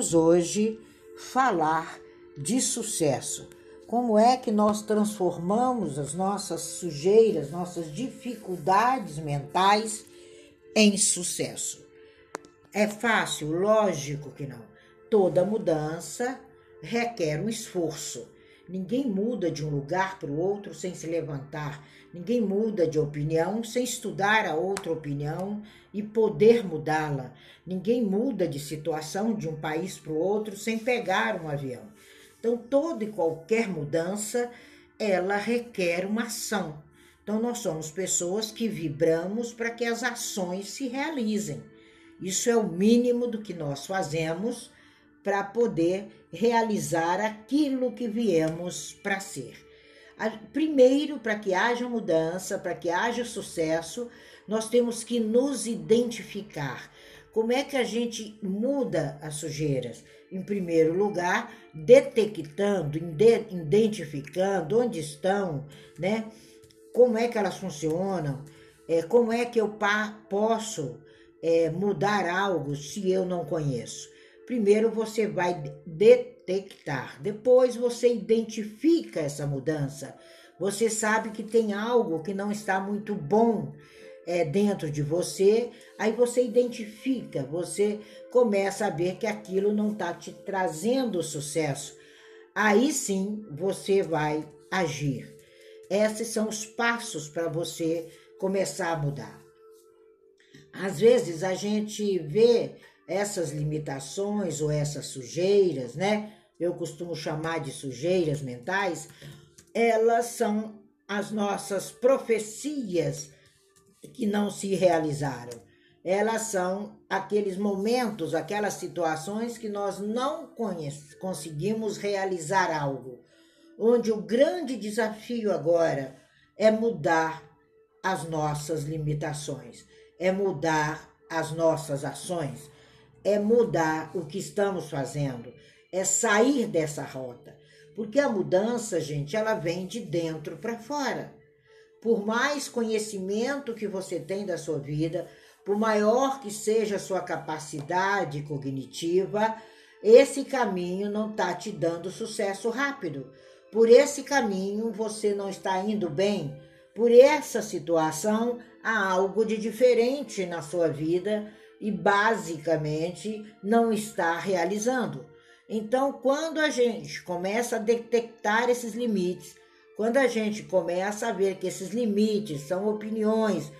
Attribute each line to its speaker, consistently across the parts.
Speaker 1: vamos hoje falar de sucesso. Como é que nós transformamos as nossas sujeiras, nossas dificuldades mentais em sucesso? É fácil? Lógico que não. Toda mudança requer um esforço. Ninguém muda de um lugar para o outro sem se levantar. Ninguém muda de opinião sem estudar a outra opinião e poder mudá-la. Ninguém muda de situação de um país para o outro sem pegar um avião. Então, toda e qualquer mudança, ela requer uma ação. Então, nós somos pessoas que vibramos para que as ações se realizem. Isso é o mínimo do que nós fazemos para poder realizar aquilo que viemos para ser. Primeiro, para que haja mudança, para que haja sucesso, nós temos que nos identificar. Como é que a gente muda as sujeiras? Em primeiro lugar, detectando, identificando onde estão, né? Como é que elas funcionam? É, como é que eu posso é, mudar algo se eu não conheço? Primeiro você vai detectar, depois você identifica essa mudança. Você sabe que tem algo que não está muito bom é, dentro de você, aí você identifica, você começa a ver que aquilo não está te trazendo sucesso. Aí sim você vai agir. Esses são os passos para você começar a mudar. Às vezes a gente vê essas limitações ou essas sujeiras, né? Eu costumo chamar de sujeiras mentais, elas são as nossas profecias que não se realizaram. Elas são aqueles momentos, aquelas situações que nós não conseguimos realizar algo, onde o grande desafio agora é mudar as nossas limitações, é mudar as nossas ações, é mudar o que estamos fazendo, é sair dessa rota. Porque a mudança, gente, ela vem de dentro para fora. Por mais conhecimento que você tem da sua vida, por maior que seja a sua capacidade cognitiva, esse caminho não está te dando sucesso rápido. Por esse caminho você não está indo bem. Por essa situação há algo de diferente na sua vida e basicamente não está realizando. Então, quando a gente começa a detectar esses limites, quando a gente começa a ver que esses limites são opiniões,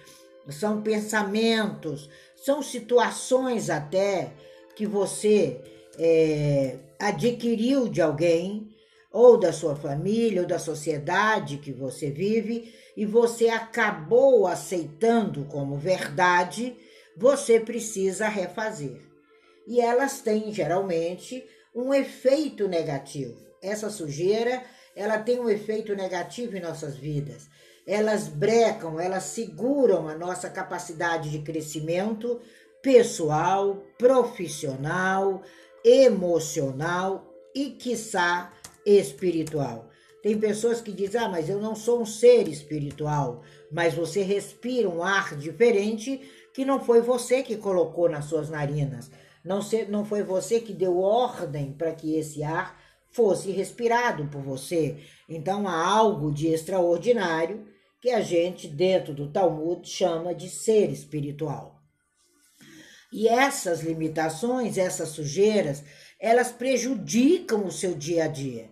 Speaker 1: são pensamentos, são situações até que você é, adquiriu de alguém, ou da sua família, ou da sociedade que você vive, e você acabou aceitando como verdade você precisa refazer. E elas têm geralmente um efeito negativo. Essa sujeira, ela tem um efeito negativo em nossas vidas. Elas brecam, elas seguram a nossa capacidade de crescimento pessoal, profissional, emocional e, quiçá, espiritual. Tem pessoas que dizem: Ah, mas eu não sou um ser espiritual, mas você respira um ar diferente que não foi você que colocou nas suas narinas, não, se, não foi você que deu ordem para que esse ar fosse respirado por você. Então há algo de extraordinário que a gente, dentro do Talmud, chama de ser espiritual. E essas limitações, essas sujeiras, elas prejudicam o seu dia a dia.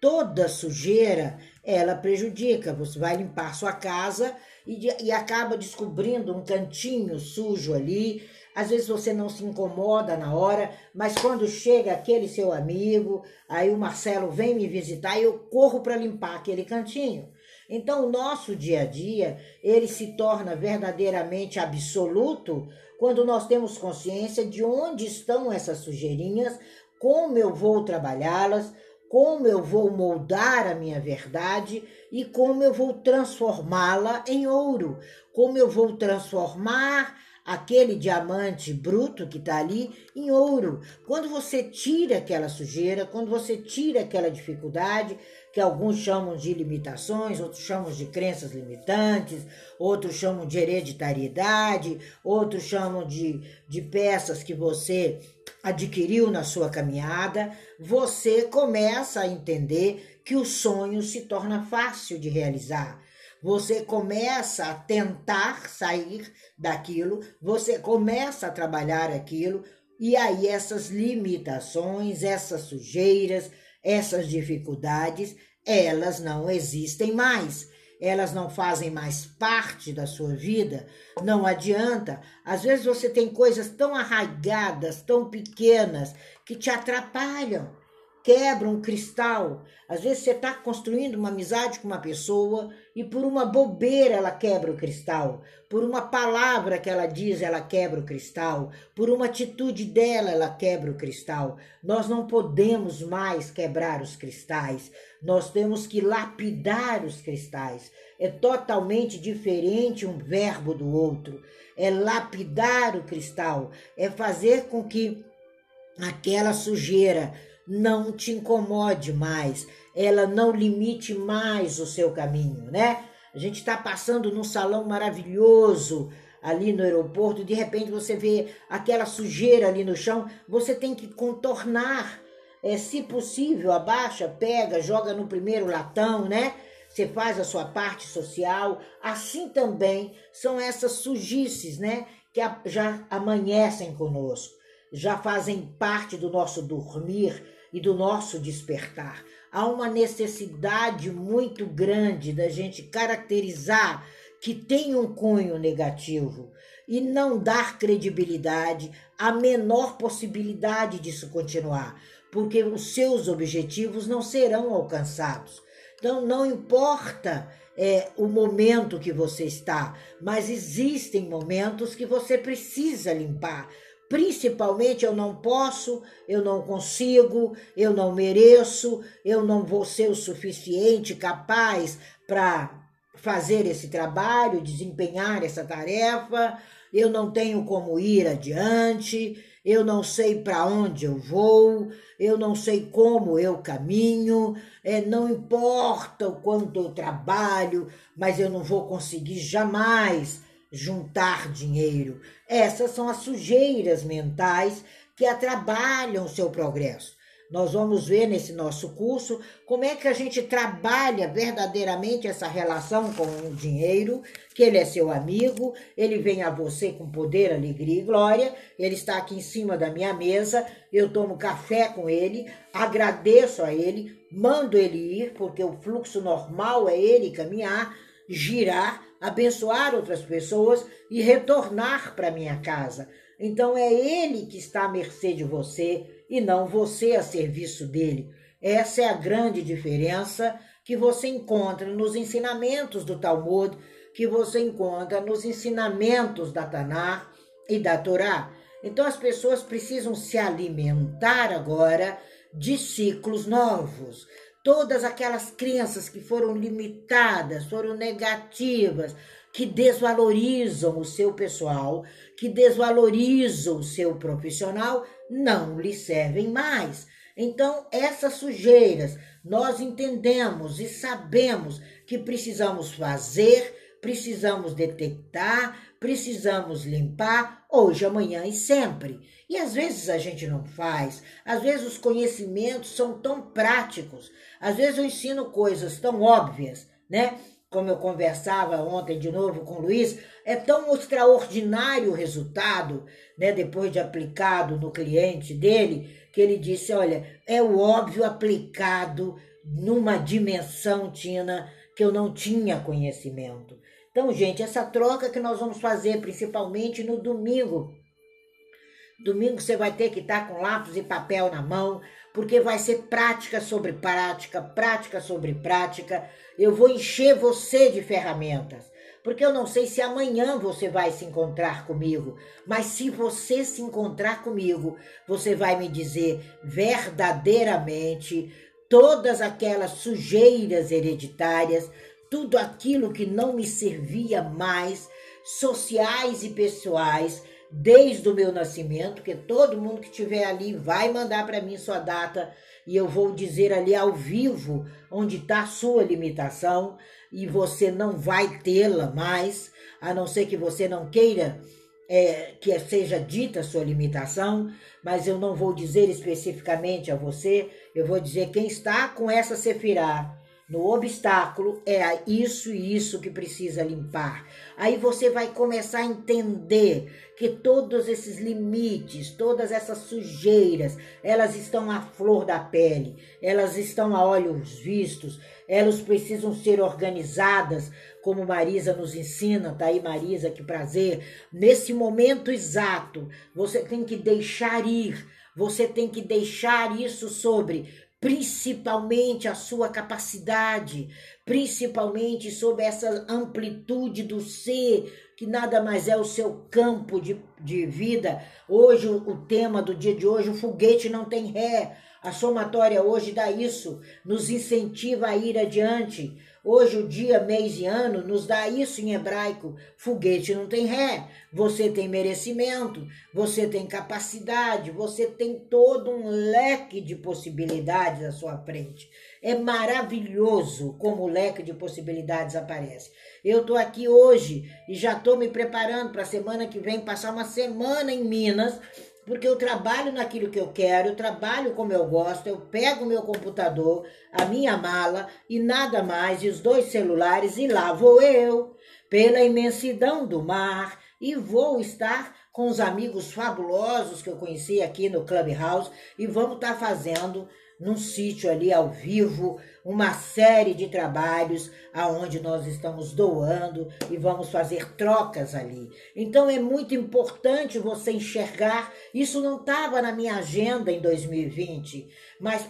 Speaker 1: Toda sujeira, ela prejudica. Você vai limpar sua casa e, e acaba descobrindo um cantinho sujo ali. Às vezes você não se incomoda na hora, mas quando chega aquele seu amigo, aí o Marcelo vem me visitar e eu corro para limpar aquele cantinho. Então, o nosso dia a dia, ele se torna verdadeiramente absoluto quando nós temos consciência de onde estão essas sujeirinhas, como eu vou trabalhá-las, como eu vou moldar a minha verdade e como eu vou transformá-la em ouro, como eu vou transformar aquele diamante bruto que está ali em ouro. Quando você tira aquela sujeira, quando você tira aquela dificuldade, que alguns chamam de limitações, outros chamam de crenças limitantes, outros chamam de hereditariedade, outros chamam de, de peças que você adquiriu na sua caminhada, você começa a entender que o sonho se torna fácil de realizar. Você começa a tentar sair daquilo, você começa a trabalhar aquilo, e aí essas limitações, essas sujeiras, essas dificuldades, elas não existem mais. Elas não fazem mais parte da sua vida, não adianta. Às vezes você tem coisas tão arraigadas, tão pequenas, que te atrapalham quebra um cristal. Às vezes você está construindo uma amizade com uma pessoa e por uma bobeira ela quebra o cristal. Por uma palavra que ela diz, ela quebra o cristal. Por uma atitude dela, ela quebra o cristal. Nós não podemos mais quebrar os cristais. Nós temos que lapidar os cristais. É totalmente diferente um verbo do outro. É lapidar o cristal. É fazer com que aquela sujeira não te incomode mais, ela não limite mais o seu caminho, né? A gente está passando num salão maravilhoso ali no aeroporto, e de repente você vê aquela sujeira ali no chão, você tem que contornar. É, se possível, abaixa, pega, joga no primeiro latão, né? Você faz a sua parte social. Assim também são essas sujices, né? Que já amanhecem conosco, já fazem parte do nosso dormir, e do nosso despertar. Há uma necessidade muito grande da gente caracterizar que tem um cunho negativo e não dar credibilidade à menor possibilidade disso continuar, porque os seus objetivos não serão alcançados. Então, não importa é, o momento que você está, mas existem momentos que você precisa limpar, Principalmente eu não posso, eu não consigo, eu não mereço, eu não vou ser o suficiente capaz para fazer esse trabalho, desempenhar essa tarefa, eu não tenho como ir adiante, eu não sei para onde eu vou, eu não sei como eu caminho, é, não importa o quanto eu trabalho, mas eu não vou conseguir jamais juntar dinheiro. Essas são as sujeiras mentais que atrapalham o seu progresso. Nós vamos ver nesse nosso curso como é que a gente trabalha verdadeiramente essa relação com o dinheiro, que ele é seu amigo, ele vem a você com poder, alegria e glória, ele está aqui em cima da minha mesa, eu tomo café com ele, agradeço a ele, mando ele ir, porque o fluxo normal é ele caminhar, girar, abençoar outras pessoas e retornar para minha casa. Então é ele que está à mercê de você e não você a serviço dele. Essa é a grande diferença que você encontra nos ensinamentos do Talmud, que você encontra nos ensinamentos da Tanar e da Torá. Então as pessoas precisam se alimentar agora de ciclos novos todas aquelas crenças que foram limitadas, foram negativas, que desvalorizam o seu pessoal, que desvalorizam o seu profissional, não lhe servem mais. Então, essas sujeiras, nós entendemos e sabemos que precisamos fazer, precisamos detectar, precisamos limpar hoje, amanhã e sempre. E às vezes a gente não faz, às vezes os conhecimentos são tão práticos, às vezes eu ensino coisas tão óbvias, né? Como eu conversava ontem de novo com o Luiz, é tão extraordinário o resultado, né? Depois de aplicado no cliente dele, que ele disse: Olha, é o óbvio aplicado numa dimensão, Tina, que eu não tinha conhecimento. Então, gente, essa troca que nós vamos fazer, principalmente no domingo. Domingo você vai ter que estar com lápis e papel na mão, porque vai ser prática sobre prática, prática sobre prática. Eu vou encher você de ferramentas, porque eu não sei se amanhã você vai se encontrar comigo, mas se você se encontrar comigo, você vai me dizer verdadeiramente todas aquelas sujeiras hereditárias, tudo aquilo que não me servia mais, sociais e pessoais desde o meu nascimento, porque todo mundo que estiver ali vai mandar para mim sua data e eu vou dizer ali ao vivo onde está sua limitação e você não vai tê-la mais, a não ser que você não queira é, que seja dita a sua limitação, mas eu não vou dizer especificamente a você, eu vou dizer quem está com essa sefirá no obstáculo é isso e isso que precisa limpar. Aí você vai começar a entender que todos esses limites, todas essas sujeiras, elas estão à flor da pele, elas estão a olhos vistos, elas precisam ser organizadas, como Marisa nos ensina, tá aí Marisa, que prazer. Nesse momento exato, você tem que deixar ir, você tem que deixar isso sobre principalmente a sua capacidade, principalmente sobre essa amplitude do ser, que nada mais é o seu campo de, de vida. Hoje, o tema do dia de hoje, o foguete não tem ré. A somatória hoje dá isso, nos incentiva a ir adiante. Hoje, o dia, mês e ano nos dá isso em hebraico. Foguete não tem ré. Você tem merecimento, você tem capacidade, você tem todo um leque de possibilidades à sua frente. É maravilhoso como o leque de possibilidades aparece. Eu estou aqui hoje e já estou me preparando para a semana que vem passar uma semana em Minas porque eu trabalho naquilo que eu quero, eu trabalho como eu gosto, eu pego o meu computador, a minha mala e nada mais, e os dois celulares, e lá vou eu, pela imensidão do mar, e vou estar com os amigos fabulosos que eu conheci aqui no Clubhouse, e vamos estar tá fazendo num sítio ali ao vivo, uma série de trabalhos aonde nós estamos doando e vamos fazer trocas ali. Então é muito importante você enxergar, isso não estava na minha agenda em 2020, mas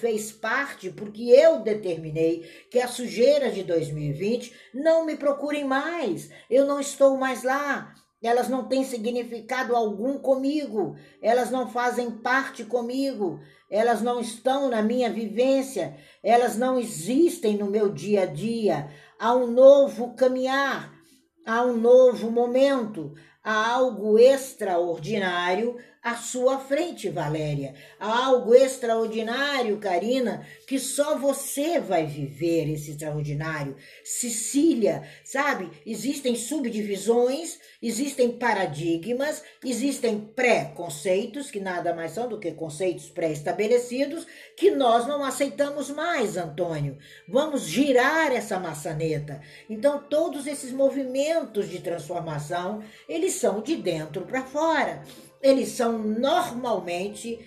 Speaker 1: fez parte porque eu determinei que a sujeira de 2020 não me procurem mais. Eu não estou mais lá elas não têm significado algum comigo, elas não fazem parte comigo, elas não estão na minha vivência, elas não existem no meu dia a dia. Há um novo caminhar, há um novo momento, há algo extraordinário à sua frente, Valéria. Há algo extraordinário, Karina, que só você vai viver esse extraordinário. Cecília, sabe? Existem subdivisões, existem paradigmas, existem pré-conceitos, que nada mais são do que conceitos pré-estabelecidos, que nós não aceitamos mais, Antônio. Vamos girar essa maçaneta. Então, todos esses movimentos de transformação, eles são de dentro para fora eles são normalmente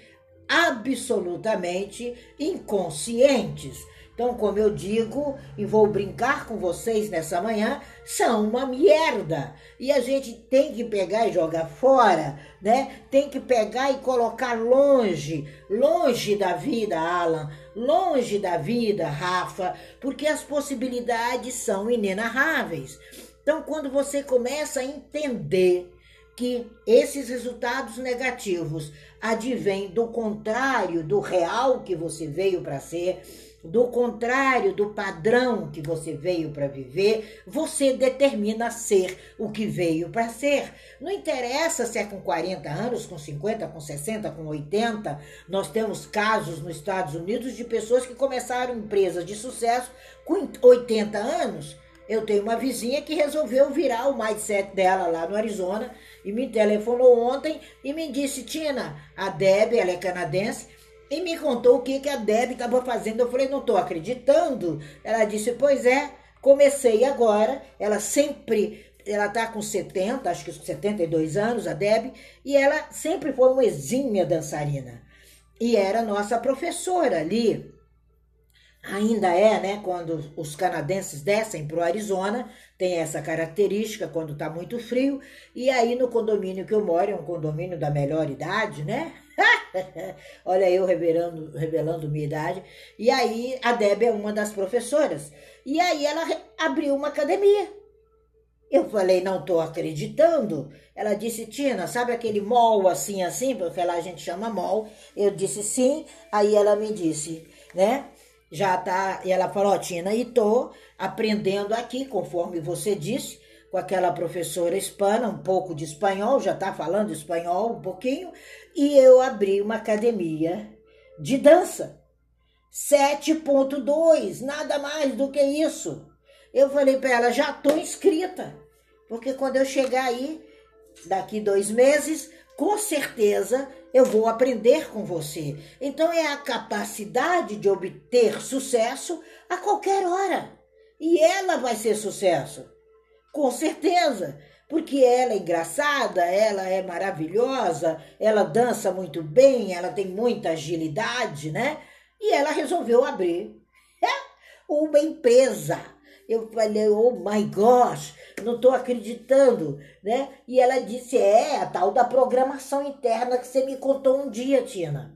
Speaker 1: absolutamente inconscientes. Então, como eu digo, e vou brincar com vocês nessa manhã, são uma merda. E a gente tem que pegar e jogar fora, né? Tem que pegar e colocar longe, longe da vida, Alan, longe da vida, Rafa, porque as possibilidades são inenarráveis. Então, quando você começa a entender que esses resultados negativos advêm do contrário do real que você veio para ser, do contrário do padrão que você veio para viver, você determina ser o que veio para ser. Não interessa se é com 40 anos, com 50, com 60, com 80. Nós temos casos nos Estados Unidos de pessoas que começaram empresas de sucesso com 80 anos. Eu tenho uma vizinha que resolveu virar o mindset dela lá no Arizona e me telefonou ontem e me disse, Tina, a Deb, ela é canadense, e me contou o que, que a Deb estava fazendo. Eu falei, não estou acreditando. Ela disse, pois é, comecei agora. Ela sempre, ela está com 70, acho que 72 anos, a Deb, e ela sempre foi uma exímia dançarina. E era nossa professora ali ainda é, né, quando os canadenses descem para o Arizona, tem essa característica quando está muito frio, e aí no condomínio que eu moro, é um condomínio da melhor idade, né? Olha eu revelando, revelando minha idade. E aí a Deb é uma das professoras. E aí ela abriu uma academia. Eu falei, não estou acreditando. Ela disse, Tina, sabe aquele mall assim, assim, porque lá a gente chama mall. Eu disse sim. Aí ela me disse, né? Já tá. E ela falou, Tina, e tô aprendendo aqui, conforme você disse, com aquela professora hispana, um pouco de espanhol, já está falando espanhol um pouquinho, e eu abri uma academia de dança. 7.2, nada mais do que isso. Eu falei para ela, já estou inscrita, porque quando eu chegar aí, daqui dois meses, com certeza eu vou aprender com você. Então é a capacidade de obter sucesso a qualquer hora. E ela vai ser sucesso, com certeza, porque ela é engraçada, ela é maravilhosa, ela dança muito bem, ela tem muita agilidade, né? E ela resolveu abrir uma empresa. Eu falei, oh my gosh, não estou acreditando, né? E ela disse, é, a tal da programação interna que você me contou um dia, Tina.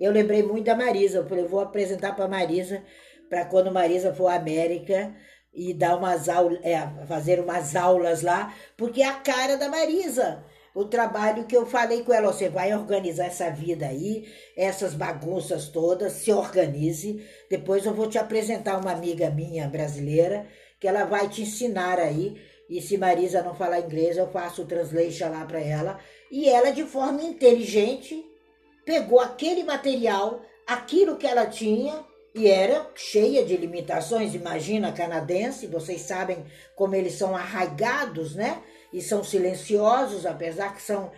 Speaker 1: Eu lembrei muito da Marisa, eu falei, vou apresentar para Marisa, para quando Marisa for à América e dar umas aulas, é, fazer umas aulas lá, porque é a cara da Marisa o trabalho que eu falei com ela, você vai organizar essa vida aí, essas bagunças todas, se organize. Depois eu vou te apresentar uma amiga minha brasileira, que ela vai te ensinar aí. E se Marisa não falar inglês, eu faço o translation lá para ela. E ela, de forma inteligente, pegou aquele material, aquilo que ela tinha, e era cheia de limitações. Imagina canadense, vocês sabem como eles são arraigados, né? E são silenciosos, apesar que são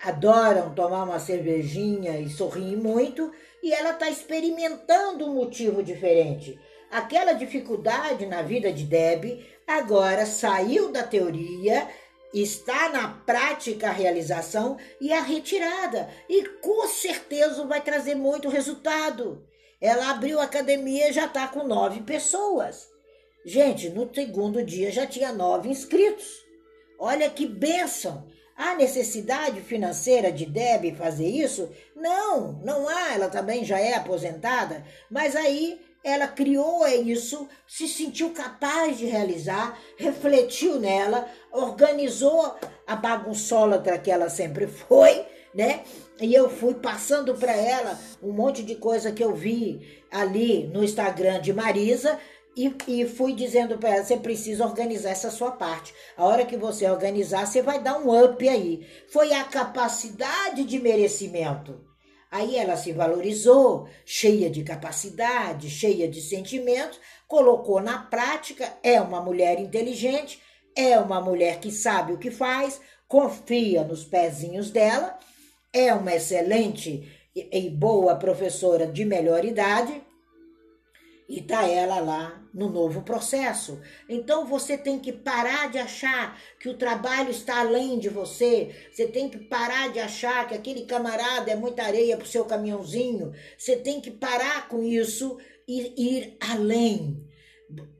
Speaker 1: adoram tomar uma cervejinha e sorriem muito, e ela está experimentando um motivo diferente. Aquela dificuldade na vida de Deb agora saiu da teoria, está na prática a realização e a retirada, e com certeza vai trazer muito resultado. Ela abriu a academia e já está com nove pessoas. Gente, no segundo dia já tinha nove inscritos. Olha que bênção! Há necessidade financeira de Deb fazer isso? Não, não há, ela também já é aposentada, mas aí ela criou isso, se sentiu capaz de realizar, refletiu nela, organizou a bagunçólatra que ela sempre foi, né? E eu fui passando para ela um monte de coisa que eu vi ali no Instagram de Marisa, e, e fui dizendo para ela: você precisa organizar essa sua parte. A hora que você organizar, você vai dar um up aí. Foi a capacidade de merecimento. Aí ela se valorizou, cheia de capacidade, cheia de sentimentos, colocou na prática, é uma mulher inteligente, é uma mulher que sabe o que faz, confia nos pezinhos dela, é uma excelente e boa professora de melhor idade e tá ela lá no novo processo. Então você tem que parar de achar que o trabalho está além de você. Você tem que parar de achar que aquele camarada é muita areia pro seu caminhãozinho. Você tem que parar com isso e ir além.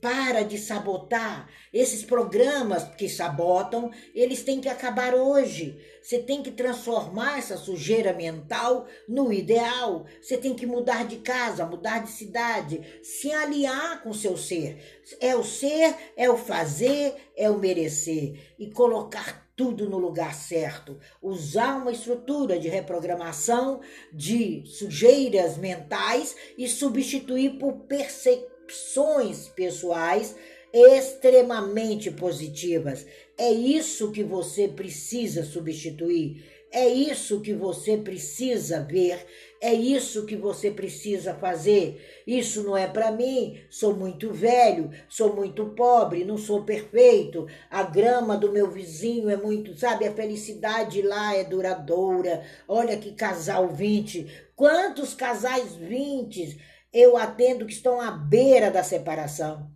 Speaker 1: Para de sabotar. Esses programas que sabotam, eles têm que acabar hoje. Você tem que transformar essa sujeira mental no ideal. Você tem que mudar de casa, mudar de cidade, se alinhar com o seu ser. É o ser, é o fazer, é o merecer e colocar tudo no lugar certo. Usar uma estrutura de reprogramação de sujeiras mentais e substituir por perseguição opções pessoais extremamente positivas. É isso que você precisa substituir. É isso que você precisa ver, é isso que você precisa fazer. Isso não é para mim, sou muito velho, sou muito pobre, não sou perfeito. A grama do meu vizinho é muito, sabe, a felicidade lá é duradoura. Olha que casal 20. Quantos casais 20 eu atendo que estão à beira da separação.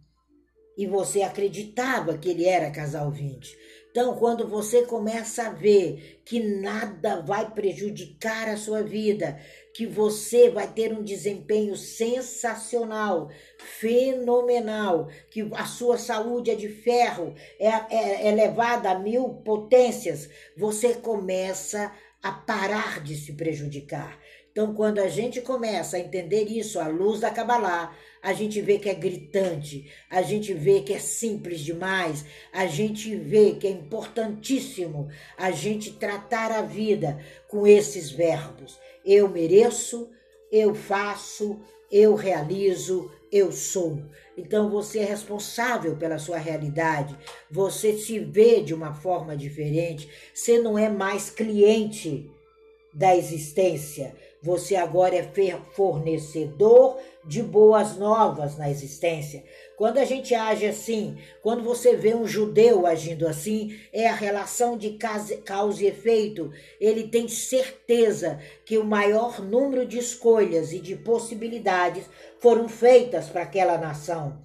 Speaker 1: E você acreditava que ele era casal 20. Então, quando você começa a ver que nada vai prejudicar a sua vida, que você vai ter um desempenho sensacional, fenomenal, que a sua saúde é de ferro, é, é, é levada a mil potências, você começa a parar de se prejudicar. Então, quando a gente começa a entender isso à luz da Kabbalah, a gente vê que é gritante, a gente vê que é simples demais, a gente vê que é importantíssimo a gente tratar a vida com esses verbos. Eu mereço, eu faço, eu realizo, eu sou. Então você é responsável pela sua realidade. Você se vê de uma forma diferente. Você não é mais cliente da existência. Você agora é fornecedor de boas novas na existência. Quando a gente age assim, quando você vê um judeu agindo assim, é a relação de causa e efeito. Ele tem certeza que o maior número de escolhas e de possibilidades foram feitas para aquela nação.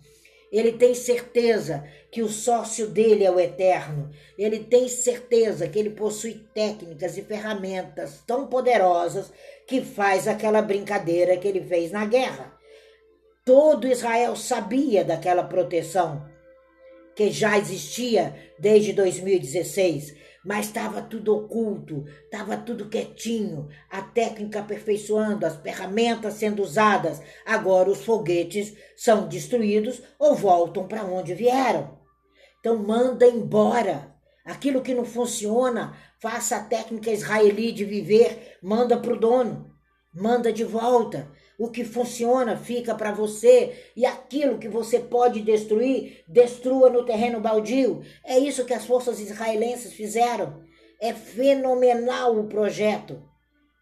Speaker 1: Ele tem certeza que o sócio dele é o eterno. Ele tem certeza que ele possui técnicas e ferramentas tão poderosas que faz aquela brincadeira que ele fez na guerra. Todo Israel sabia daquela proteção que já existia desde 2016, mas estava tudo oculto, estava tudo quietinho, a técnica aperfeiçoando, as ferramentas sendo usadas. Agora os foguetes são destruídos ou voltam para onde vieram. Então manda embora. Aquilo que não funciona, faça a técnica israeli de viver, manda para o dono, manda de volta. O que funciona fica para você e aquilo que você pode destruir, destrua no terreno baldio. É isso que as forças israelenses fizeram. É fenomenal o projeto.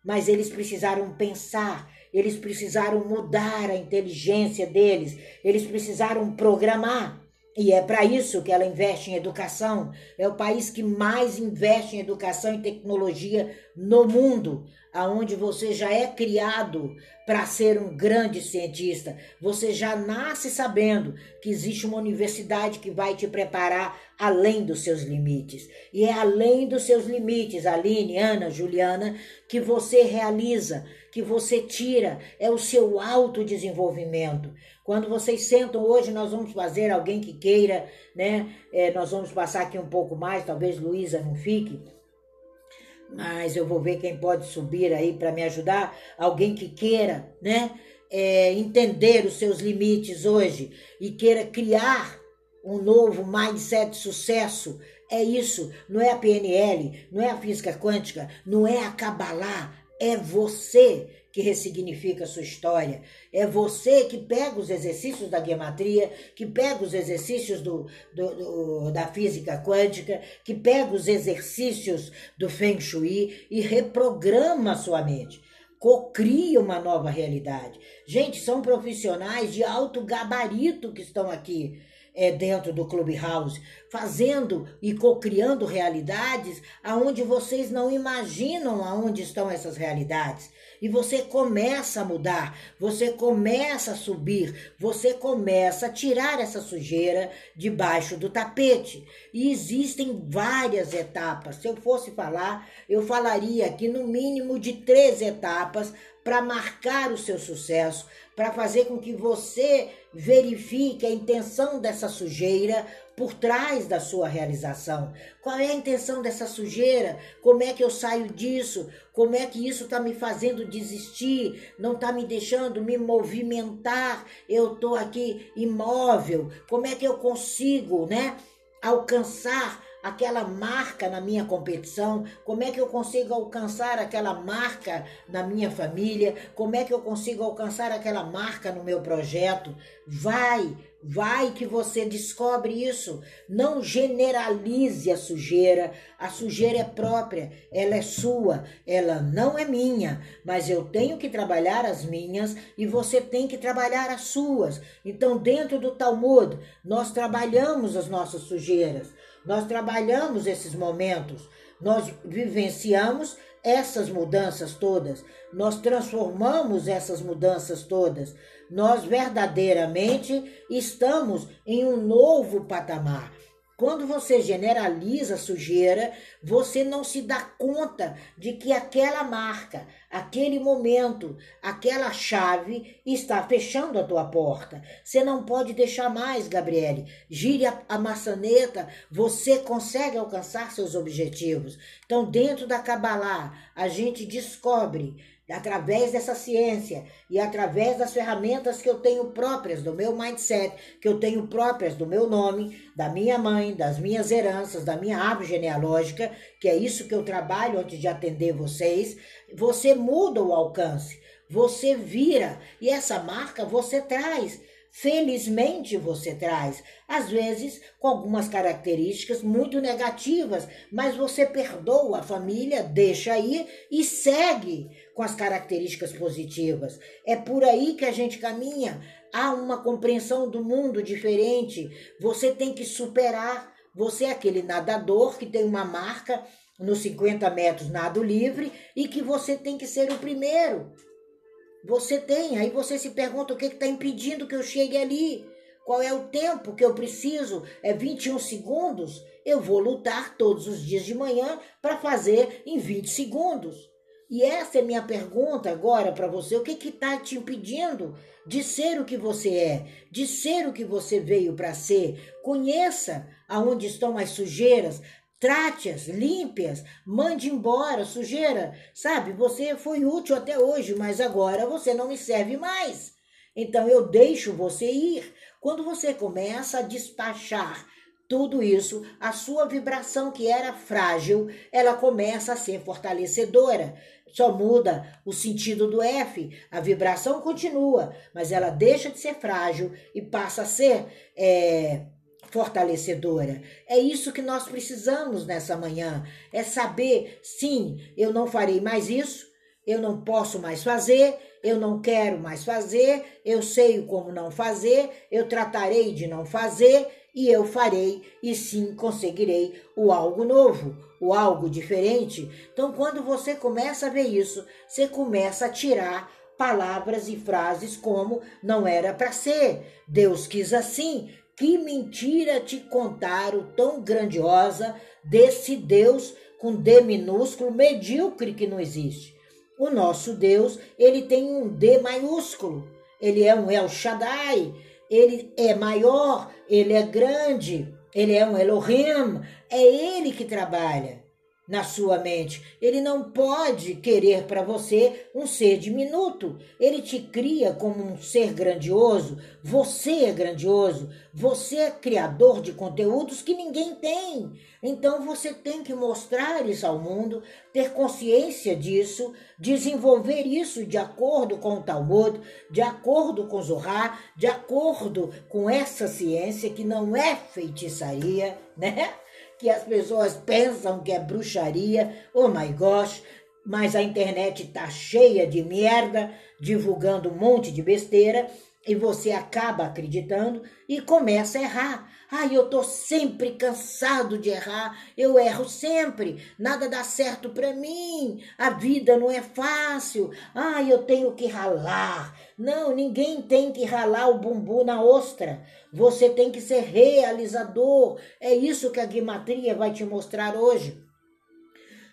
Speaker 1: Mas eles precisaram pensar, eles precisaram mudar a inteligência deles, eles precisaram programar. E é para isso que ela investe em educação. É o país que mais investe em educação e tecnologia no mundo aonde você já é criado para ser um grande cientista. Você já nasce sabendo que existe uma universidade que vai te preparar além dos seus limites. E é além dos seus limites, Aline, Ana, Juliana, que você realiza, que você tira, é o seu autodesenvolvimento. Quando vocês sentam hoje, nós vamos fazer alguém que queira, né? É, nós vamos passar aqui um pouco mais, talvez Luísa não fique mas eu vou ver quem pode subir aí para me ajudar, alguém que queira, né, é, entender os seus limites hoje e queira criar um novo mindset de sucesso. É isso, não é a PNL, não é a física quântica, não é a Kabbalah, é você que ressignifica a sua história. É você que pega os exercícios da geometria, que pega os exercícios do, do, do, da física quântica, que pega os exercícios do Feng Shui e reprograma a sua mente. Cocria uma nova realidade. Gente, são profissionais de alto gabarito que estão aqui é, dentro do Clubhouse, fazendo e cocriando realidades aonde vocês não imaginam aonde estão essas realidades. E você começa a mudar, você começa a subir, você começa a tirar essa sujeira debaixo do tapete. E existem várias etapas. Se eu fosse falar, eu falaria aqui no mínimo de três etapas para marcar o seu sucesso, para fazer com que você verifique a intenção dessa sujeira por trás da sua realização. Qual é a intenção dessa sujeira? Como é que eu saio disso? Como é que isso está me fazendo desistir? Não está me deixando me movimentar? Eu estou aqui imóvel. Como é que eu consigo, né? Alcançar aquela marca na minha competição? Como é que eu consigo alcançar aquela marca na minha família? Como é que eu consigo alcançar aquela marca no meu projeto? Vai, vai que você descobre isso. Não generalize a sujeira. A sujeira é própria, ela é sua, ela não é minha, mas eu tenho que trabalhar as minhas e você tem que trabalhar as suas. Então, dentro do Talmud, nós trabalhamos as nossas sujeiras. Nós trabalhamos esses momentos, nós vivenciamos essas mudanças todas, nós transformamos essas mudanças todas, nós verdadeiramente estamos em um novo patamar. Quando você generaliza a sujeira, você não se dá conta de que aquela marca, aquele momento, aquela chave está fechando a tua porta. Você não pode deixar mais, Gabriele. Gire a, a maçaneta, você consegue alcançar seus objetivos. Então, dentro da Kabbalah, a gente descobre através dessa ciência e através das ferramentas que eu tenho próprias do meu mindset, que eu tenho próprias do meu nome, da minha mãe, das minhas heranças, da minha árvore genealógica, que é isso que eu trabalho antes de atender vocês, você muda o alcance, você vira e essa marca você traz. Felizmente você traz, às vezes com algumas características muito negativas, mas você perdoa a família, deixa ir e segue com as características positivas. É por aí que a gente caminha. Há uma compreensão do mundo diferente. Você tem que superar. Você é aquele nadador que tem uma marca nos 50 metros nado livre e que você tem que ser o primeiro. Você tem, aí você se pergunta o que está impedindo que eu chegue ali. Qual é o tempo que eu preciso? É 21 segundos? Eu vou lutar todos os dias de manhã para fazer em 20 segundos. E essa é minha pergunta agora para você: o que está te impedindo de ser o que você é, de ser o que você veio para ser? Conheça aonde estão as sujeiras, Trate-as, limpe-as, mande embora, sujeira. Sabe, você foi útil até hoje, mas agora você não me serve mais. Então eu deixo você ir. Quando você começa a despachar tudo isso, a sua vibração que era frágil, ela começa a ser fortalecedora. Só muda o sentido do F. A vibração continua, mas ela deixa de ser frágil e passa a ser é, fortalecedora. É isso que nós precisamos nessa manhã. É saber, sim, eu não farei mais isso, eu não posso mais fazer, eu não quero mais fazer, eu sei como não fazer, eu tratarei de não fazer e eu farei e sim conseguirei o algo novo, o algo diferente. Então, quando você começa a ver isso, você começa a tirar palavras e frases como não era para ser, Deus quis assim, que mentira te contaram tão grandiosa desse Deus com D minúsculo, medíocre que não existe. O nosso Deus, ele tem um D maiúsculo. Ele é um El Shaddai, ele é maior, ele é grande, ele é um Elohim, é ele que trabalha na sua mente. Ele não pode querer para você um ser diminuto. Ele te cria como um ser grandioso. Você é grandioso. Você é criador de conteúdos que ninguém tem. Então você tem que mostrar isso ao mundo, ter consciência disso, desenvolver isso de acordo com o Talmud, de acordo com o Zohar, de acordo com essa ciência que não é feitiçaria, né? Que as pessoas pensam que é bruxaria, oh my gosh, mas a internet tá cheia de merda, divulgando um monte de besteira, e você acaba acreditando e começa a errar. Ai, eu tô sempre cansado de errar, eu erro sempre, nada dá certo para mim, a vida não é fácil. Ai, eu tenho que ralar. Não, ninguém tem que ralar o bumbum na ostra. Você tem que ser realizador. É isso que a guimatria vai te mostrar hoje.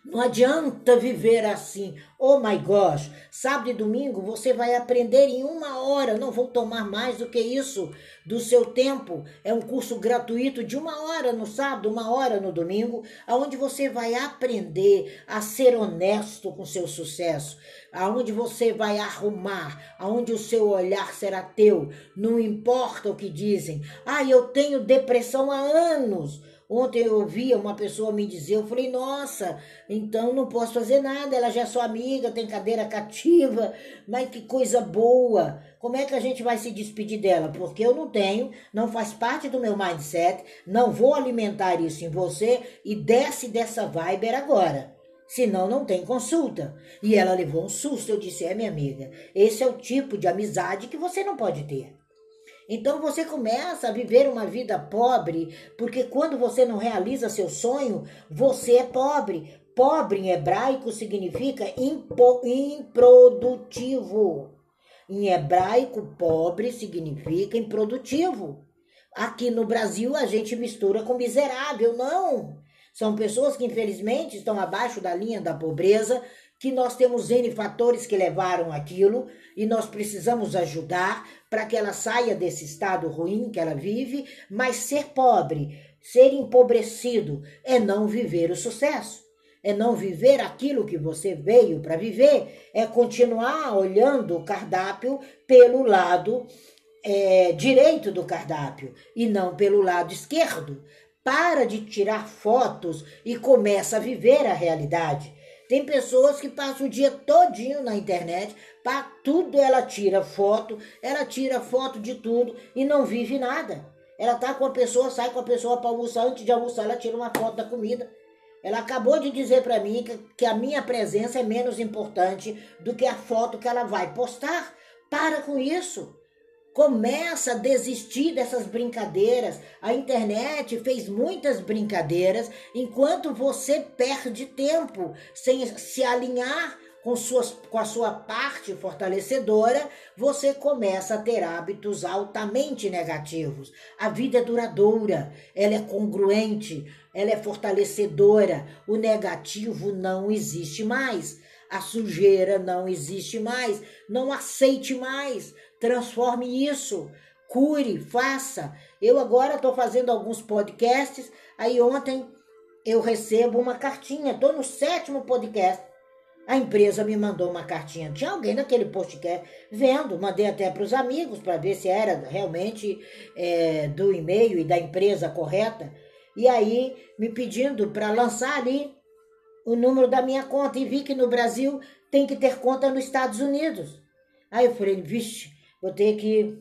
Speaker 1: Não adianta viver assim. Oh my gosh, sábado e domingo você vai aprender em uma hora. Não vou tomar mais do que isso do seu tempo. É um curso gratuito de uma hora no sábado, uma hora no domingo, aonde você vai aprender a ser honesto com seu sucesso, aonde você vai arrumar, aonde o seu olhar será teu. Não importa o que dizem. Ah, eu tenho depressão há anos. Ontem eu ouvia uma pessoa me dizer, eu falei, nossa, então não posso fazer nada, ela já é sua amiga, tem cadeira cativa, mas que coisa boa. Como é que a gente vai se despedir dela? Porque eu não tenho, não faz parte do meu mindset, não vou alimentar isso em você e desce dessa vibe agora. Senão não tem consulta. E ela levou um susto. Eu disse: É, minha amiga, esse é o tipo de amizade que você não pode ter. Então você começa a viver uma vida pobre, porque quando você não realiza seu sonho, você é pobre. Pobre em hebraico significa improdutivo. Em hebraico, pobre significa improdutivo. Aqui no Brasil a gente mistura com miserável, não. São pessoas que infelizmente estão abaixo da linha da pobreza, que nós temos N fatores que levaram aquilo e nós precisamos ajudar para que ela saia desse estado ruim que ela vive, mas ser pobre, ser empobrecido é não viver o sucesso. É não viver aquilo que você veio para viver, é continuar olhando o cardápio pelo lado é, direito do cardápio e não pelo lado esquerdo. Para de tirar fotos e começa a viver a realidade. Tem pessoas que passam o dia todinho na internet, para tudo ela tira foto, ela tira foto de tudo e não vive nada. Ela tá com a pessoa, sai com a pessoa para almoçar, antes de almoçar ela tira uma foto da comida. Ela acabou de dizer para mim que, que a minha presença é menos importante do que a foto que ela vai postar. Para com isso. Começa a desistir dessas brincadeiras. A internet fez muitas brincadeiras enquanto você perde tempo sem se alinhar com, suas, com a sua parte fortalecedora, você começa a ter hábitos altamente negativos. A vida é duradoura, ela é congruente, ela é fortalecedora. O negativo não existe mais. A sujeira não existe mais. Não aceite mais. Transforme isso. Cure, faça. Eu agora estou fazendo alguns podcasts. Aí ontem eu recebo uma cartinha. Estou no sétimo podcast. A empresa me mandou uma cartinha. Tinha alguém naquele podcast vendo. Mandei até para os amigos para ver se era realmente é, do e-mail e da empresa correta. E aí me pedindo para lançar ali o número da minha conta. E vi que no Brasil tem que ter conta nos Estados Unidos. Aí eu falei, vixe, Vou ter que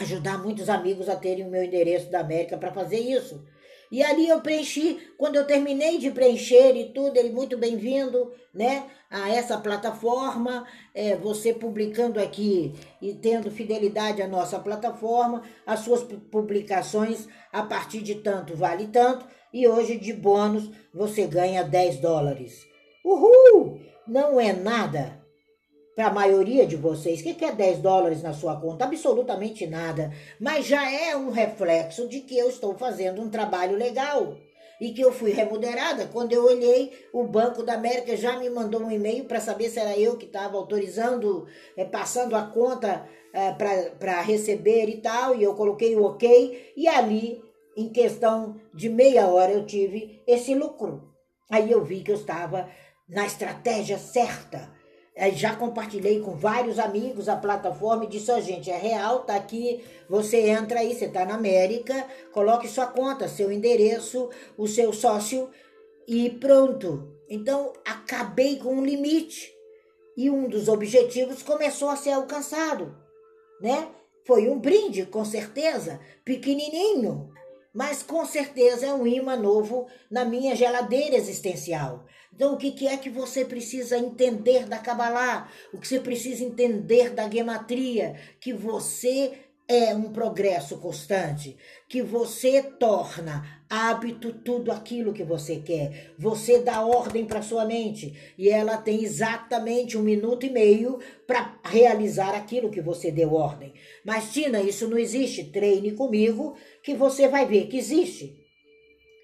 Speaker 1: ajudar muitos amigos a terem o meu endereço da América para fazer isso. E ali eu preenchi, quando eu terminei de preencher e tudo, ele muito bem-vindo, né, a essa plataforma, é, você publicando aqui e tendo fidelidade à nossa plataforma, as suas publicações a partir de tanto vale tanto, e hoje de bônus você ganha 10 dólares. Uhul! Não é nada, para a maioria de vocês. O que é 10 dólares na sua conta? Absolutamente nada. Mas já é um reflexo de que eu estou fazendo um trabalho legal e que eu fui remunerada. Quando eu olhei, o Banco da América já me mandou um e-mail para saber se era eu que estava autorizando, é, passando a conta é, para receber e tal, e eu coloquei o ok, e ali, em questão de meia hora, eu tive esse lucro. Aí eu vi que eu estava na estratégia certa já compartilhei com vários amigos a plataforma e disse, ó oh, gente, é real, tá aqui, você entra aí, você tá na América, coloque sua conta, seu endereço, o seu sócio e pronto. Então, acabei com um limite. E um dos objetivos começou a ser alcançado, né? Foi um brinde, com certeza, pequenininho, mas com certeza é um imã novo na minha geladeira existencial. Então, o que é que você precisa entender da Kabbalah? O que você precisa entender da gematria? Que você é um progresso constante, que você torna hábito tudo aquilo que você quer. Você dá ordem para sua mente e ela tem exatamente um minuto e meio para realizar aquilo que você deu ordem. Mas, Tina, isso não existe. Treine comigo que você vai ver que existe.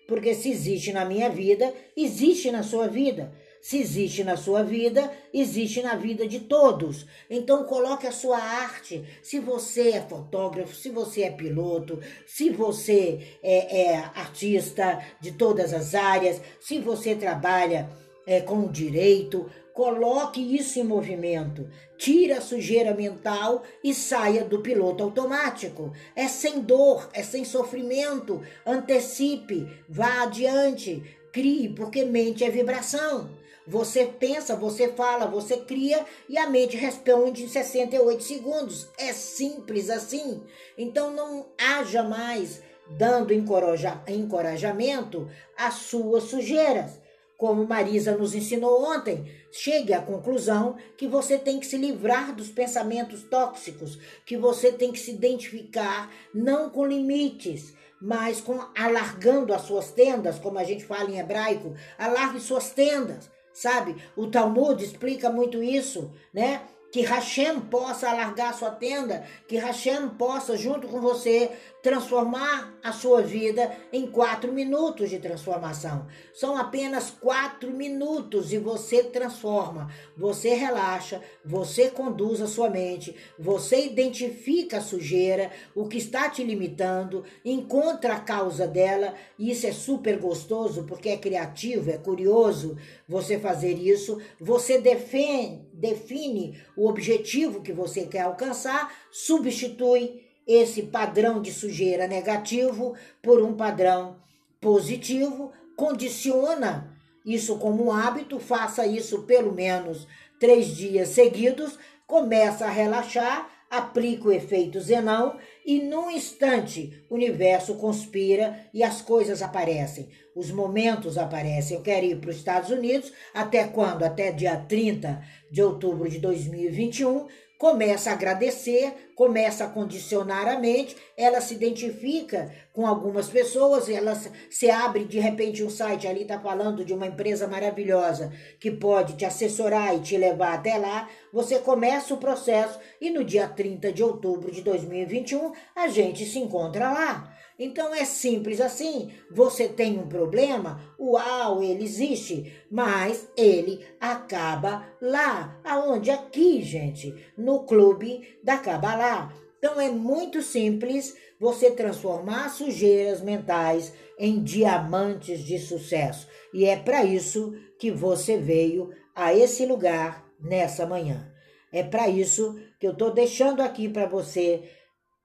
Speaker 1: Porque se existe na minha vida, existe na sua vida. Se existe na sua vida, existe na vida de todos. Então coloque a sua arte. Se você é fotógrafo, se você é piloto, se você é, é artista de todas as áreas, se você trabalha é, com direito, Coloque isso em movimento. Tire a sujeira mental e saia do piloto automático. É sem dor, é sem sofrimento. Antecipe, vá adiante, crie, porque mente é vibração. Você pensa, você fala, você cria e a mente responde em 68 segundos. É simples assim. Então não haja mais dando encorajamento às suas sujeiras como Marisa nos ensinou ontem, chegue à conclusão que você tem que se livrar dos pensamentos tóxicos, que você tem que se identificar não com limites, mas com alargando as suas tendas, como a gente fala em hebraico, alargue suas tendas, sabe? O Talmud explica muito isso, né? Que Hashem possa alargar sua tenda, que Hashem possa, junto com você, transformar a sua vida em quatro minutos de transformação. São apenas quatro minutos e você transforma, você relaxa, você conduz a sua mente, você identifica a sujeira, o que está te limitando, encontra a causa dela, e isso é super gostoso porque é criativo, é curioso você fazer isso. Você define o objetivo que você quer alcançar, substitui esse padrão de sujeira negativo por um padrão positivo, condiciona isso como um hábito, faça isso pelo menos três dias seguidos, começa a relaxar, aplica o efeito Zenão e num instante o universo conspira e as coisas aparecem, os momentos aparecem. Eu quero ir para os Estados Unidos até quando? Até dia 30 de outubro de 2021 começa a agradecer, começa a condicionar a mente, ela se identifica com algumas pessoas, ela se abre de repente um site ali está falando de uma empresa maravilhosa que pode te assessorar e te levar até lá, você começa o processo e no dia 30 de outubro de 2021 a gente se encontra lá. Então é simples assim. Você tem um problema, uau, ele existe, mas ele acaba lá. Aonde? Aqui, gente, no clube da Cabalá. Então é muito simples você transformar sujeiras mentais em diamantes de sucesso. E é para isso que você veio a esse lugar nessa manhã. É para isso que eu estou deixando aqui para você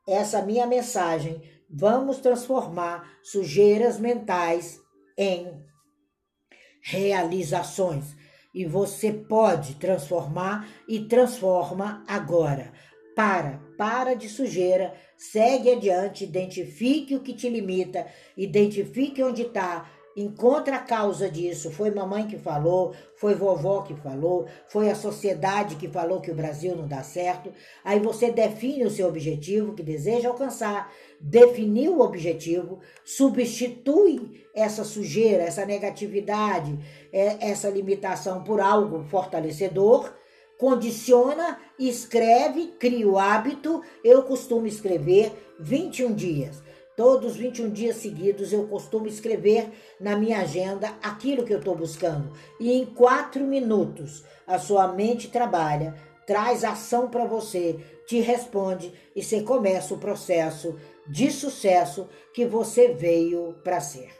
Speaker 1: essa minha mensagem Vamos transformar sujeiras mentais em realizações. E você pode transformar e transforma agora. Para, para de sujeira, segue adiante, identifique o que te limita, identifique onde está, encontra a causa disso. Foi mamãe que falou, foi vovó que falou, foi a sociedade que falou que o Brasil não dá certo. Aí você define o seu objetivo que deseja alcançar, definiu o objetivo, substitui essa sujeira, essa negatividade, é, essa limitação por algo fortalecedor. Condiciona, escreve, cria o hábito. Eu costumo escrever 21 dias. Todos os 21 dias seguidos eu costumo escrever na minha agenda aquilo que eu estou buscando. E em quatro minutos a sua mente trabalha, traz ação para você, te responde e você começa o processo de sucesso que você veio para ser.